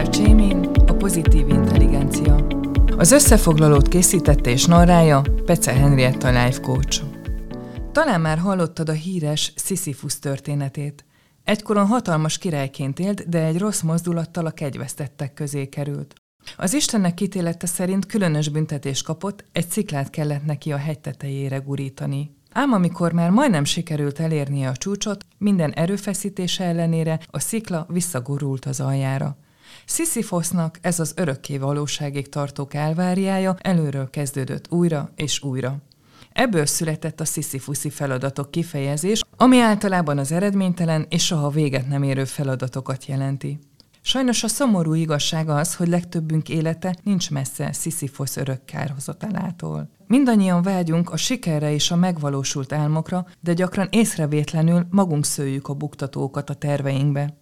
Cesar Csémin, a pozitív intelligencia. Az összefoglalót készítette és narrája Pece Henrietta Life Coach. Talán már hallottad a híres Sisyphus történetét. Egykoron hatalmas királyként élt, de egy rossz mozdulattal a kegyvesztettek közé került. Az Istennek kitélete szerint különös büntetés kapott, egy sziklát kellett neki a hegy tetejére gurítani. Ám amikor már majdnem sikerült elérnie a csúcsot, minden erőfeszítése ellenére a szikla visszagurult az aljára. Sisyphosnak ez az örökké valóságig tartó kálváriája előről kezdődött újra és újra. Ebből született a Sisyphuszi feladatok kifejezés, ami általában az eredménytelen és soha véget nem érő feladatokat jelenti. Sajnos a szomorú igazság az, hogy legtöbbünk élete nincs messze Sisyphos örök kárhozatalától. Mindannyian vágyunk a sikerre és a megvalósult álmokra, de gyakran észrevétlenül magunk szőjük a buktatókat a terveinkbe.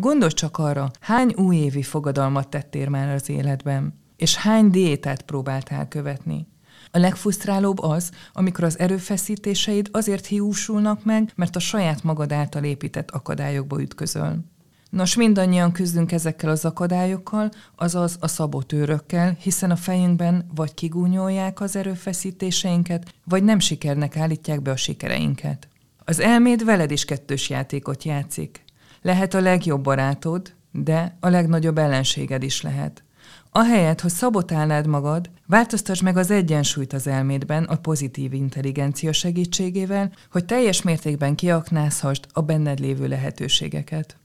Gondolj csak arra, hány újévi fogadalmat tettél már az életben, és hány diétát próbáltál követni. A legfusztrálóbb az, amikor az erőfeszítéseid azért hiúsulnak meg, mert a saját magad által épített akadályokba ütközöl. Nos, mindannyian küzdünk ezekkel az akadályokkal, azaz a szabotőrökkel, hiszen a fejünkben vagy kigúnyolják az erőfeszítéseinket, vagy nem sikernek állítják be a sikereinket. Az elméd veled is kettős játékot játszik. Lehet a legjobb barátod, de a legnagyobb ellenséged is lehet. Ahelyett, hogy szabotálnád magad, változtasd meg az egyensúlyt az elmédben a pozitív intelligencia segítségével, hogy teljes mértékben kiaknázhasd a benned lévő lehetőségeket.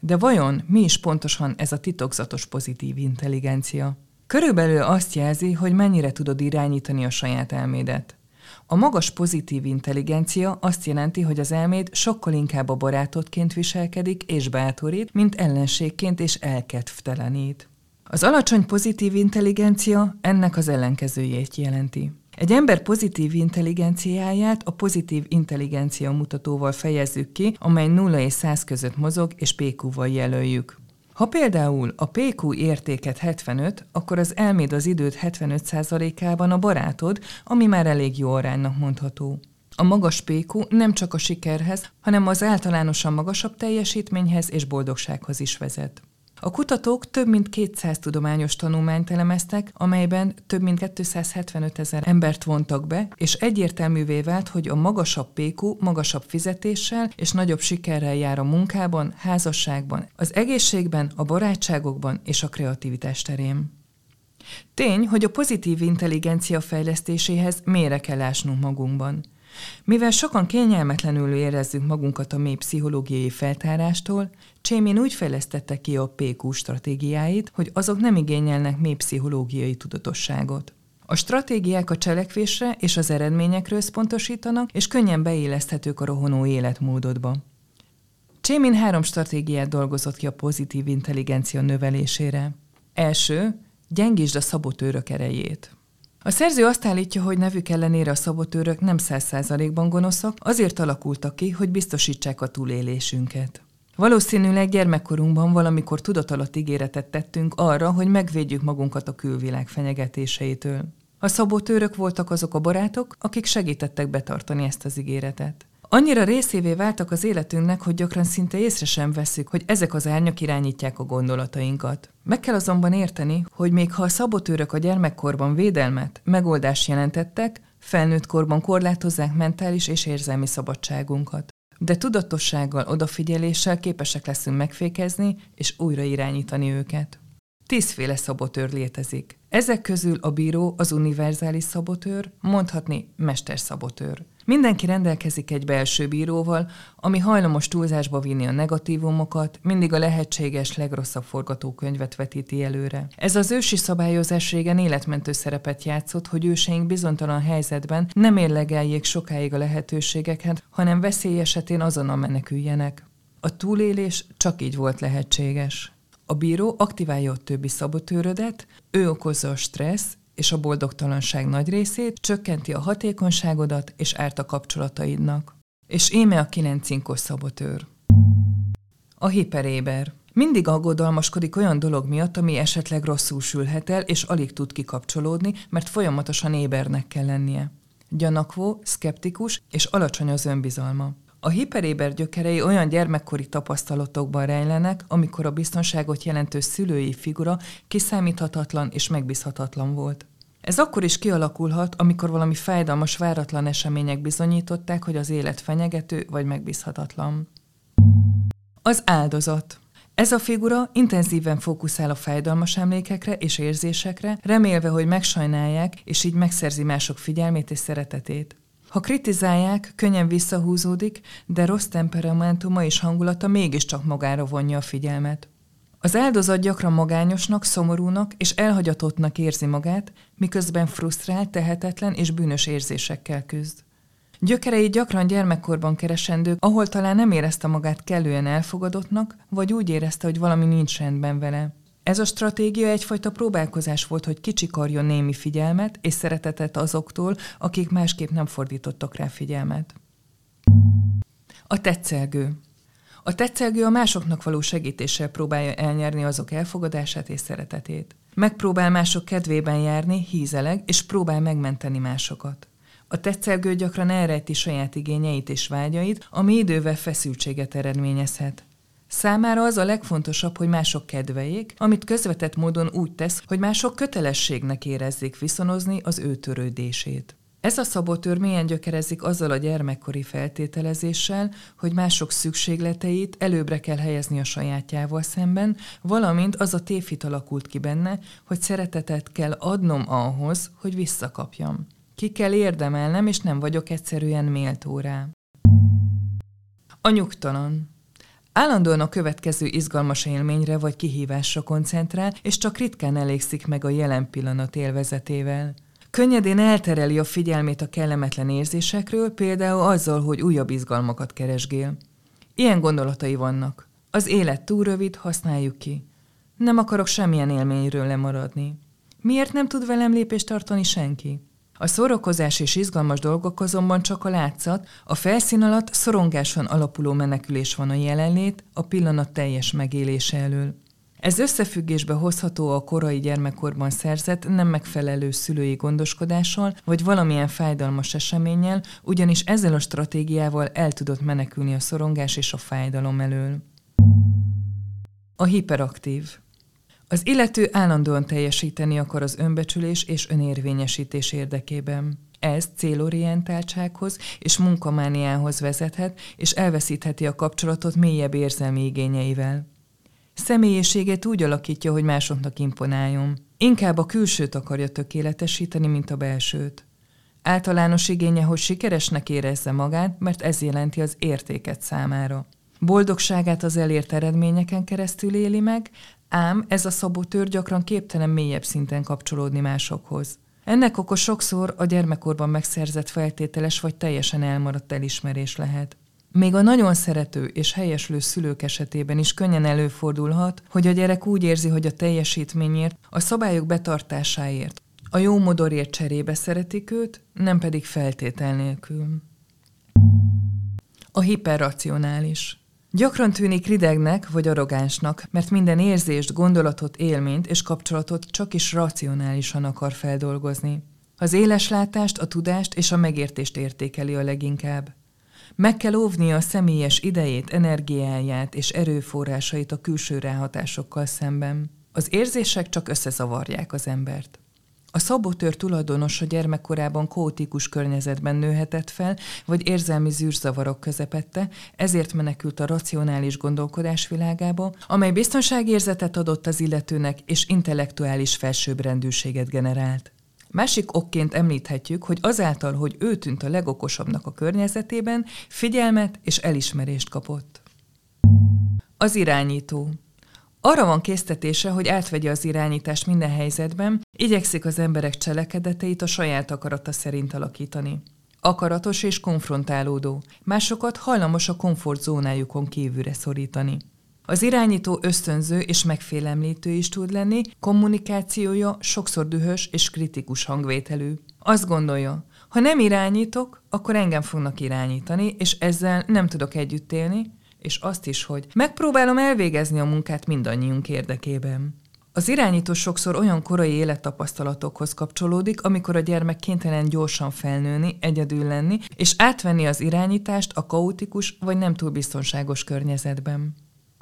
De vajon mi is pontosan ez a titokzatos pozitív intelligencia? Körülbelül azt jelzi, hogy mennyire tudod irányítani a saját elmédet. A magas pozitív intelligencia azt jelenti, hogy az elméd sokkal inkább a barátodként viselkedik és bátorít, mint ellenségként és elkedvtelenít. Az alacsony pozitív intelligencia ennek az ellenkezőjét jelenti. Egy ember pozitív intelligenciáját a pozitív intelligencia mutatóval fejezzük ki, amely 0 és 100 között mozog, és PQ-val jelöljük. Ha például a PQ értéket 75, akkor az elméd az időt 75%-ában a barátod, ami már elég jó aránynak mondható. A magas PQ nem csak a sikerhez, hanem az általánosan magasabb teljesítményhez és boldogsághoz is vezet. A kutatók több mint 200 tudományos tanulmányt elemeztek, amelyben több mint 275 ezer embert vontak be, és egyértelművé vált, hogy a magasabb PQ magasabb fizetéssel és nagyobb sikerrel jár a munkában, házasságban, az egészségben, a barátságokban és a kreativitás terén. Tény, hogy a pozitív intelligencia fejlesztéséhez mélyre kell ásnunk magunkban. Mivel sokan kényelmetlenül érezzük magunkat a mély pszichológiai feltárástól, Csémén úgy fejlesztette ki a PQ stratégiáit, hogy azok nem igényelnek mély pszichológiai tudatosságot. A stratégiák a cselekvésre és az eredményekről összpontosítanak, és könnyen beéleszthetők a rohanó életmódodba. Csémin három stratégiát dolgozott ki a pozitív intelligencia növelésére. Első, gyengítsd a szabotőrök erejét. A szerző azt állítja, hogy nevük ellenére a szabotőrök nem száz százalékban gonoszak, azért alakultak ki, hogy biztosítsák a túlélésünket. Valószínűleg gyermekkorunkban valamikor tudatalatt ígéretet tettünk arra, hogy megvédjük magunkat a külvilág fenyegetéseitől. A szabotőrök voltak azok a barátok, akik segítettek betartani ezt az ígéretet. Annyira részévé váltak az életünknek, hogy gyakran szinte észre sem veszük, hogy ezek az árnyak irányítják a gondolatainkat. Meg kell azonban érteni, hogy még ha a szabotőrök a gyermekkorban védelmet, megoldást jelentettek, felnőtt korban korlátozzák mentális és érzelmi szabadságunkat. De tudatossággal, odafigyeléssel képesek leszünk megfékezni és újra irányítani őket. Tízféle szabotőr létezik. Ezek közül a bíró az univerzális szabotőr, mondhatni mesterszabotőr. Mindenki rendelkezik egy belső bíróval, ami hajlamos túlzásba vinni a negatívumokat, mindig a lehetséges legrosszabb forgatókönyvet vetíti előre. Ez az ősi szabályozás régen életmentő szerepet játszott, hogy őseink bizonytalan helyzetben nem érlegeljék sokáig a lehetőségeket, hanem veszély esetén azonnal meneküljenek. A túlélés csak így volt lehetséges. A bíró aktiválja a többi szabotőrödet, ő okozza a stressz, és a boldogtalanság nagy részét, csökkenti a hatékonyságodat és árt a kapcsolataidnak. És éme a kilencinkos szabotőr. A hiperéber. Mindig aggodalmaskodik olyan dolog miatt, ami esetleg rosszul sülhet el, és alig tud kikapcsolódni, mert folyamatosan ébernek kell lennie. Gyanakvó, szkeptikus és alacsony az önbizalma. A hiperéber gyökerei olyan gyermekkori tapasztalatokban rejlenek, amikor a biztonságot jelentő szülői figura kiszámíthatatlan és megbízhatatlan volt. Ez akkor is kialakulhat, amikor valami fájdalmas, váratlan események bizonyították, hogy az élet fenyegető vagy megbízhatatlan. Az áldozat. Ez a figura intenzíven fókuszál a fájdalmas emlékekre és érzésekre, remélve, hogy megsajnálják, és így megszerzi mások figyelmét és szeretetét. Ha kritizálják, könnyen visszahúzódik, de rossz temperamentuma és hangulata mégiscsak magára vonja a figyelmet. Az áldozat gyakran magányosnak, szomorúnak és elhagyatottnak érzi magát, miközben frusztrált, tehetetlen és bűnös érzésekkel küzd. Gyökerei gyakran gyermekkorban keresendők, ahol talán nem érezte magát kellően elfogadottnak, vagy úgy érezte, hogy valami nincs rendben vele. Ez a stratégia egyfajta próbálkozás volt, hogy kicsikarjon némi figyelmet és szeretetet azoktól, akik másképp nem fordítottak rá figyelmet. A tetszelgő. A tetszelgő a másoknak való segítéssel próbálja elnyerni azok elfogadását és szeretetét. Megpróbál mások kedvében járni, hízeleg, és próbál megmenteni másokat. A tetszelgő gyakran elrejti saját igényeit és vágyait, ami idővel feszültséget eredményezhet. Számára az a legfontosabb, hogy mások kedveljék, amit közvetett módon úgy tesz, hogy mások kötelességnek érezzék viszonozni az ő törődését. Ez a szabotőr mélyen gyökerezik azzal a gyermekkori feltételezéssel, hogy mások szükségleteit előbbre kell helyezni a sajátjával szemben, valamint az a tévhit alakult ki benne, hogy szeretetet kell adnom ahhoz, hogy visszakapjam. Ki kell érdemelnem, és nem vagyok egyszerűen méltó rá. A nyugtalan. Állandóan a következő izgalmas élményre vagy kihívásra koncentrál, és csak ritkán elégszik meg a jelen pillanat élvezetével. Könnyedén eltereli a figyelmét a kellemetlen érzésekről, például azzal, hogy újabb izgalmakat keresgél. Ilyen gondolatai vannak. Az élet túl rövid, használjuk ki. Nem akarok semmilyen élményről lemaradni. Miért nem tud velem lépést tartani senki? A szórakozás és izgalmas dolgok azonban csak a látszat, a felszín alatt szorongáson alapuló menekülés van a jelenlét, a pillanat teljes megélése elől. Ez összefüggésbe hozható a korai gyermekkorban szerzett, nem megfelelő szülői gondoskodással, vagy valamilyen fájdalmas eseménnyel, ugyanis ezzel a stratégiával el tudott menekülni a szorongás és a fájdalom elől. A hiperaktív. Az illető állandóan teljesíteni akar az önbecsülés és önérvényesítés érdekében. Ez célorientáltsághoz és munkamániához vezethet, és elveszítheti a kapcsolatot mélyebb érzelmi igényeivel. Személyiségét úgy alakítja, hogy másoknak imponáljon. Inkább a külsőt akarja tökéletesíteni, mint a belsőt. Általános igénye, hogy sikeresnek érezze magát, mert ez jelenti az értéket számára. Boldogságát az elért eredményeken keresztül éli meg, ám ez a szabotőr gyakran képtelen mélyebb szinten kapcsolódni másokhoz. Ennek okos sokszor a gyermekkorban megszerzett feltételes vagy teljesen elmaradt elismerés lehet. Még a nagyon szerető és helyeslő szülők esetében is könnyen előfordulhat, hogy a gyerek úgy érzi, hogy a teljesítményért, a szabályok betartásáért, a jó modorért cserébe szeretik őt, nem pedig feltétel nélkül. A hiperracionális. Gyakran tűnik ridegnek vagy arrogánsnak, mert minden érzést, gondolatot, élményt és kapcsolatot csak is racionálisan akar feldolgozni. Az éles látást, a tudást és a megértést értékeli a leginkább. Meg kell óvnia a személyes idejét, energiáját és erőforrásait a külső ráhatásokkal szemben. Az érzések csak összezavarják az embert. A szabotőr tulajdonosa gyermekkorában kaotikus környezetben nőhetett fel, vagy érzelmi zűrzavarok közepette, ezért menekült a racionális gondolkodás világába, amely biztonságérzetet adott az illetőnek és intellektuális felsőbbrendűséget generált. Másik okként említhetjük, hogy azáltal, hogy ő tűnt a legokosabbnak a környezetében, figyelmet és elismerést kapott. Az irányító. Arra van késztetése, hogy átvegye az irányítást minden helyzetben, igyekszik az emberek cselekedeteit a saját akarata szerint alakítani. Akaratos és konfrontálódó, másokat hajlamos a komfortzónájukon kívülre szorítani. Az irányító ösztönző és megfélemlítő is tud lenni, kommunikációja sokszor dühös és kritikus hangvételű. Azt gondolja, ha nem irányítok, akkor engem fognak irányítani, és ezzel nem tudok együtt élni, és azt is, hogy megpróbálom elvégezni a munkát mindannyiunk érdekében. Az irányító sokszor olyan korai élettapasztalatokhoz kapcsolódik, amikor a gyermek kénytelen gyorsan felnőni, egyedül lenni, és átvenni az irányítást a kaotikus vagy nem túl biztonságos környezetben.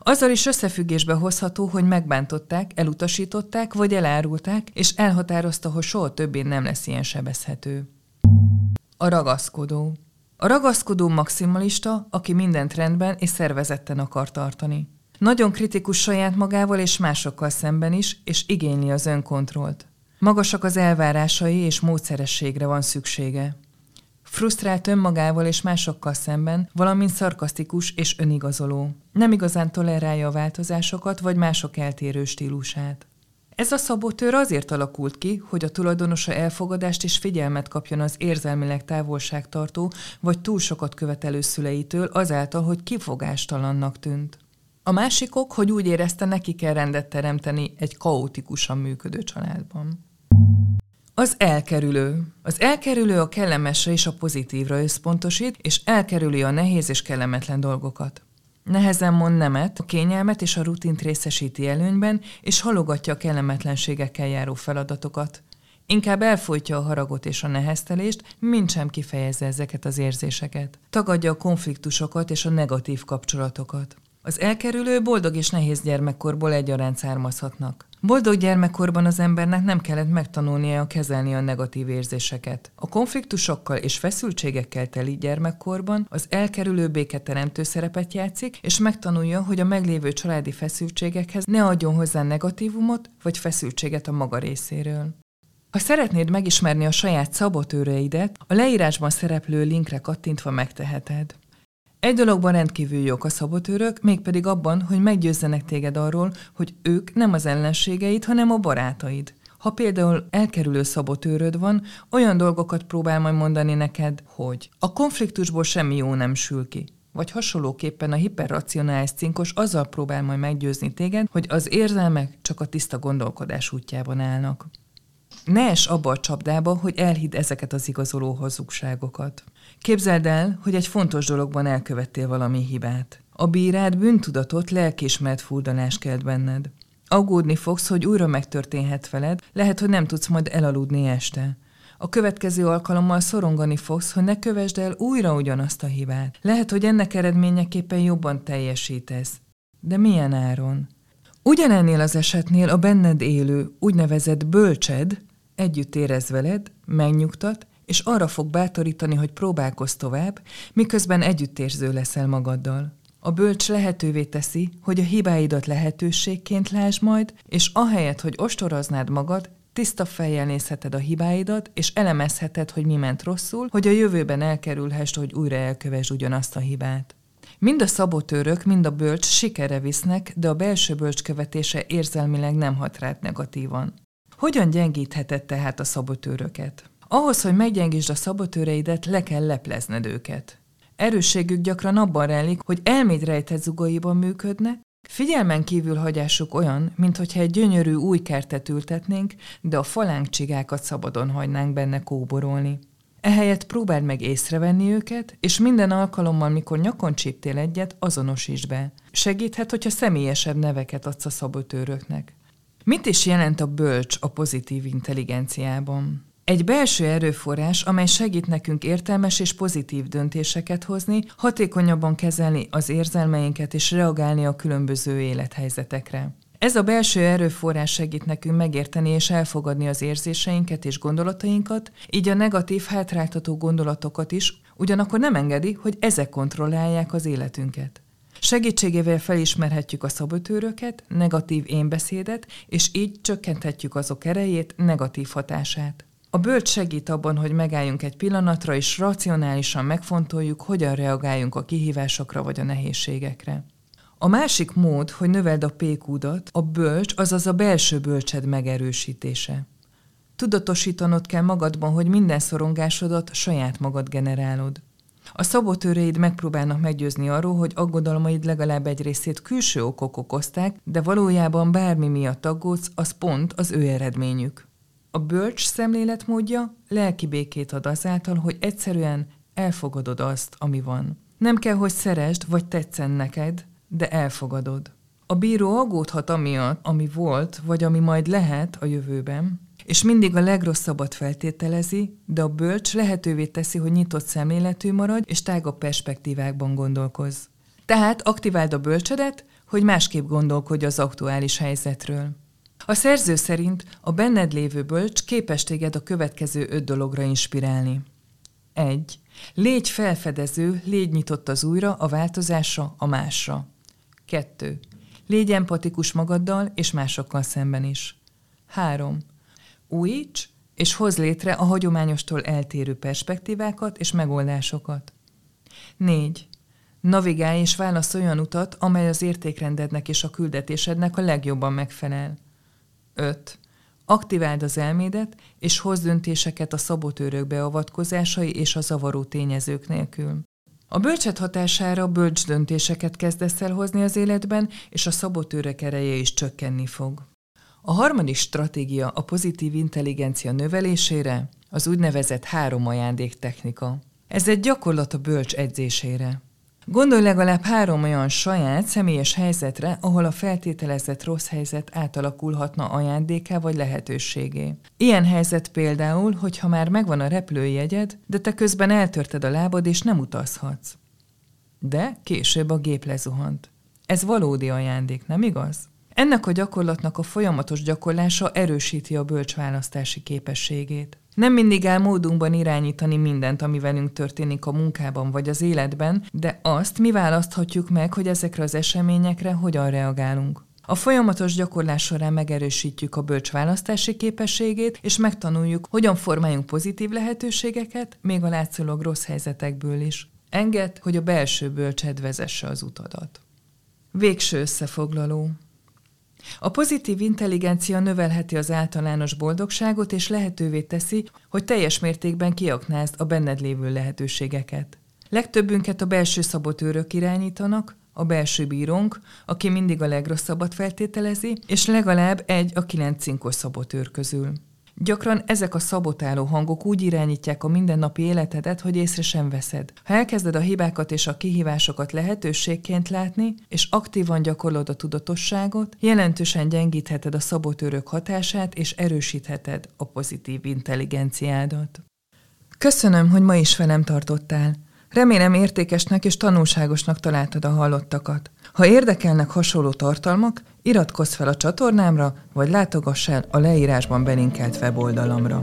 Azzal is összefüggésbe hozható, hogy megbántották, elutasították vagy elárulták, és elhatározta, hogy soha többé nem lesz ilyen sebezhető. A ragaszkodó. A ragaszkodó maximalista, aki mindent rendben és szervezetten akar tartani. Nagyon kritikus saját magával és másokkal szemben is, és igényli az önkontrollt. Magasak az elvárásai és módszerességre van szüksége. Frusztrált önmagával és másokkal szemben, valamint szarkasztikus és önigazoló. Nem igazán tolerálja a változásokat vagy mások eltérő stílusát. Ez a szabotőr azért alakult ki, hogy a tulajdonosa elfogadást és figyelmet kapjon az érzelmileg távolságtartó vagy túl sokat követelő szüleitől azáltal, hogy kifogástalannak tűnt. A másik ok, hogy úgy érezte, neki kell rendet teremteni egy kaotikusan működő családban. Az elkerülő. Az elkerülő a kellemesre és a pozitívra összpontosít, és elkerüli a nehéz és kellemetlen dolgokat. Nehezen mond nemet, a kényelmet és a rutint részesíti előnyben, és halogatja a kellemetlenségekkel járó feladatokat. Inkább elfolytja a haragot és a neheztelést, mint sem kifejezze ezeket az érzéseket. Tagadja a konfliktusokat és a negatív kapcsolatokat. Az elkerülő boldog és nehéz gyermekkorból egyaránt származhatnak. Boldog gyermekkorban az embernek nem kellett megtanulnia kezelni a negatív érzéseket. A konfliktusokkal és feszültségekkel teli gyermekkorban az elkerülő béketeremtő szerepet játszik, és megtanulja, hogy a meglévő családi feszültségekhez ne adjon hozzá negatívumot vagy feszültséget a maga részéről. Ha szeretnéd megismerni a saját szabotőreidet, a leírásban szereplő linkre kattintva megteheted. Egy dologban rendkívül jók a szabotőrök, mégpedig abban, hogy meggyőzzenek téged arról, hogy ők nem az ellenségeid, hanem a barátaid. Ha például elkerülő szabotőröd van, olyan dolgokat próbál majd mondani neked, hogy a konfliktusból semmi jó nem sül ki. Vagy hasonlóképpen a hiperracionális cinkos azzal próbál majd meggyőzni téged, hogy az érzelmek csak a tiszta gondolkodás útjában állnak. Ne es abba a csapdába, hogy elhidd ezeket az igazoló hazugságokat. Képzeld el, hogy egy fontos dologban elkövettél valami hibát. A bírád bűntudatot, lelkismert furdalás kelt benned. Aggódni fogsz, hogy újra megtörténhet veled, lehet, hogy nem tudsz majd elaludni este. A következő alkalommal szorongani fogsz, hogy ne kövesd el újra ugyanazt a hibát. Lehet, hogy ennek eredményeképpen jobban teljesítesz. De milyen áron? Ugyanennél az esetnél a benned élő, úgynevezett bölcsed együtt érez veled, megnyugtat, és arra fog bátorítani, hogy próbálkozz tovább, miközben együttérző leszel magaddal. A bölcs lehetővé teszi, hogy a hibáidat lehetőségként lásd majd, és ahelyett, hogy ostoroznád magad, tiszta fejjel nézheted a hibáidat, és elemezheted, hogy mi ment rosszul, hogy a jövőben elkerülhessd, hogy újra elkövesd ugyanazt a hibát. Mind a szabotőrök, mind a bölcs sikere visznek, de a belső bölcs követése érzelmileg nem hat rád negatívan. Hogyan gyengítheted tehát a szabotőröket? Ahhoz, hogy meggyengítsd a szabotőreidet, le kell leplezned őket. Erősségük gyakran abban rejlik, hogy elméd rejtett zugaiban működnek, Figyelmen kívül hagyásuk olyan, mintha egy gyönyörű új kertet ültetnénk, de a falánkcsigákat szabadon hagynánk benne kóborolni. Ehelyett próbáld meg észrevenni őket, és minden alkalommal, mikor nyakon csíptél egyet, azonosítsd be. Segíthet, hogyha személyesebb neveket adsz a szabotőröknek. Mit is jelent a bölcs a pozitív intelligenciában? Egy belső erőforrás, amely segít nekünk értelmes és pozitív döntéseket hozni, hatékonyabban kezelni az érzelmeinket és reagálni a különböző élethelyzetekre. Ez a belső erőforrás segít nekünk megérteni és elfogadni az érzéseinket és gondolatainkat, így a negatív hátráltató gondolatokat is, ugyanakkor nem engedi, hogy ezek kontrollálják az életünket. Segítségével felismerhetjük a szabotőröket, negatív énbeszédet, és így csökkenthetjük azok erejét, negatív hatását. A bölcs segít abban, hogy megálljunk egy pillanatra, és racionálisan megfontoljuk, hogyan reagáljunk a kihívásokra vagy a nehézségekre. A másik mód, hogy növeld a pékúdat, a bölcs, azaz a belső bölcsed megerősítése. Tudatosítanod kell magadban, hogy minden szorongásodat saját magad generálod. A szabotőreid megpróbálnak meggyőzni arról, hogy aggodalmaid legalább egy részét külső okok okozták, de valójában bármi miatt aggódsz, az pont az ő eredményük. A bölcs szemléletmódja lelki békét ad azáltal, hogy egyszerűen elfogadod azt, ami van. Nem kell, hogy szeresd vagy tetszen neked, de elfogadod. A bíró aggódhat amiatt, ami volt, vagy ami majd lehet a jövőben, és mindig a legrosszabbat feltételezi, de a bölcs lehetővé teszi, hogy nyitott szemléletű marad, és tágabb perspektívákban gondolkoz. Tehát aktiváld a bölcsedet, hogy másképp gondolkodj az aktuális helyzetről. A szerző szerint a benned lévő bölcs képes téged a következő öt dologra inspirálni. 1. Légy felfedező, légy nyitott az újra, a változásra, a másra. 2. Légy empatikus magaddal és másokkal szemben is. 3. Újíts és hoz létre a hagyományostól eltérő perspektívákat és megoldásokat. 4. Navigálj és válasz olyan utat, amely az értékrendednek és a küldetésednek a legjobban megfelel. 5. Aktiváld az elmédet, és hozz döntéseket a szabotőrök beavatkozásai és a zavaró tényezők nélkül. A bölcset hatására bölcs döntéseket kezdesz el hozni az életben, és a szabotőrök ereje is csökkenni fog. A harmadik stratégia a pozitív intelligencia növelésére az úgynevezett három ajándék technika. Ez egy gyakorlat a bölcs edzésére. Gondolj legalább három olyan saját, személyes helyzetre, ahol a feltételezett rossz helyzet átalakulhatna ajándéká vagy lehetőségé. Ilyen helyzet például, hogyha már megvan a repülőjegyed, de te közben eltörted a lábad és nem utazhatsz. De később a gép lezuhant. Ez valódi ajándék, nem igaz? Ennek a gyakorlatnak a folyamatos gyakorlása erősíti a bölcsválasztási képességét. Nem mindig áll módunkban irányítani mindent, ami velünk történik a munkában vagy az életben, de azt mi választhatjuk meg, hogy ezekre az eseményekre hogyan reagálunk. A folyamatos gyakorlás során megerősítjük a bölcs képességét, és megtanuljuk, hogyan formáljunk pozitív lehetőségeket, még a látszólag rossz helyzetekből is. Engedd, hogy a belső bölcsed vezesse az utadat. Végső összefoglaló. A pozitív intelligencia növelheti az általános boldogságot, és lehetővé teszi, hogy teljes mértékben kiaknázd a benned lévő lehetőségeket. Legtöbbünket a belső szabotőrök irányítanak, a belső bírónk, aki mindig a legrosszabbat feltételezi, és legalább egy a kilenc cinkos szabotőr közül. Gyakran ezek a szabotáló hangok úgy irányítják a mindennapi életedet, hogy észre sem veszed. Ha elkezded a hibákat és a kihívásokat lehetőségként látni, és aktívan gyakorlod a tudatosságot, jelentősen gyengítheted a szabotőrök hatását, és erősítheted a pozitív intelligenciádat. Köszönöm, hogy ma is velem tartottál. Remélem értékesnek és tanulságosnak találtad a hallottakat. Ha érdekelnek hasonló tartalmak, iratkozz fel a csatornámra, vagy látogass el a leírásban belinkelt weboldalamra.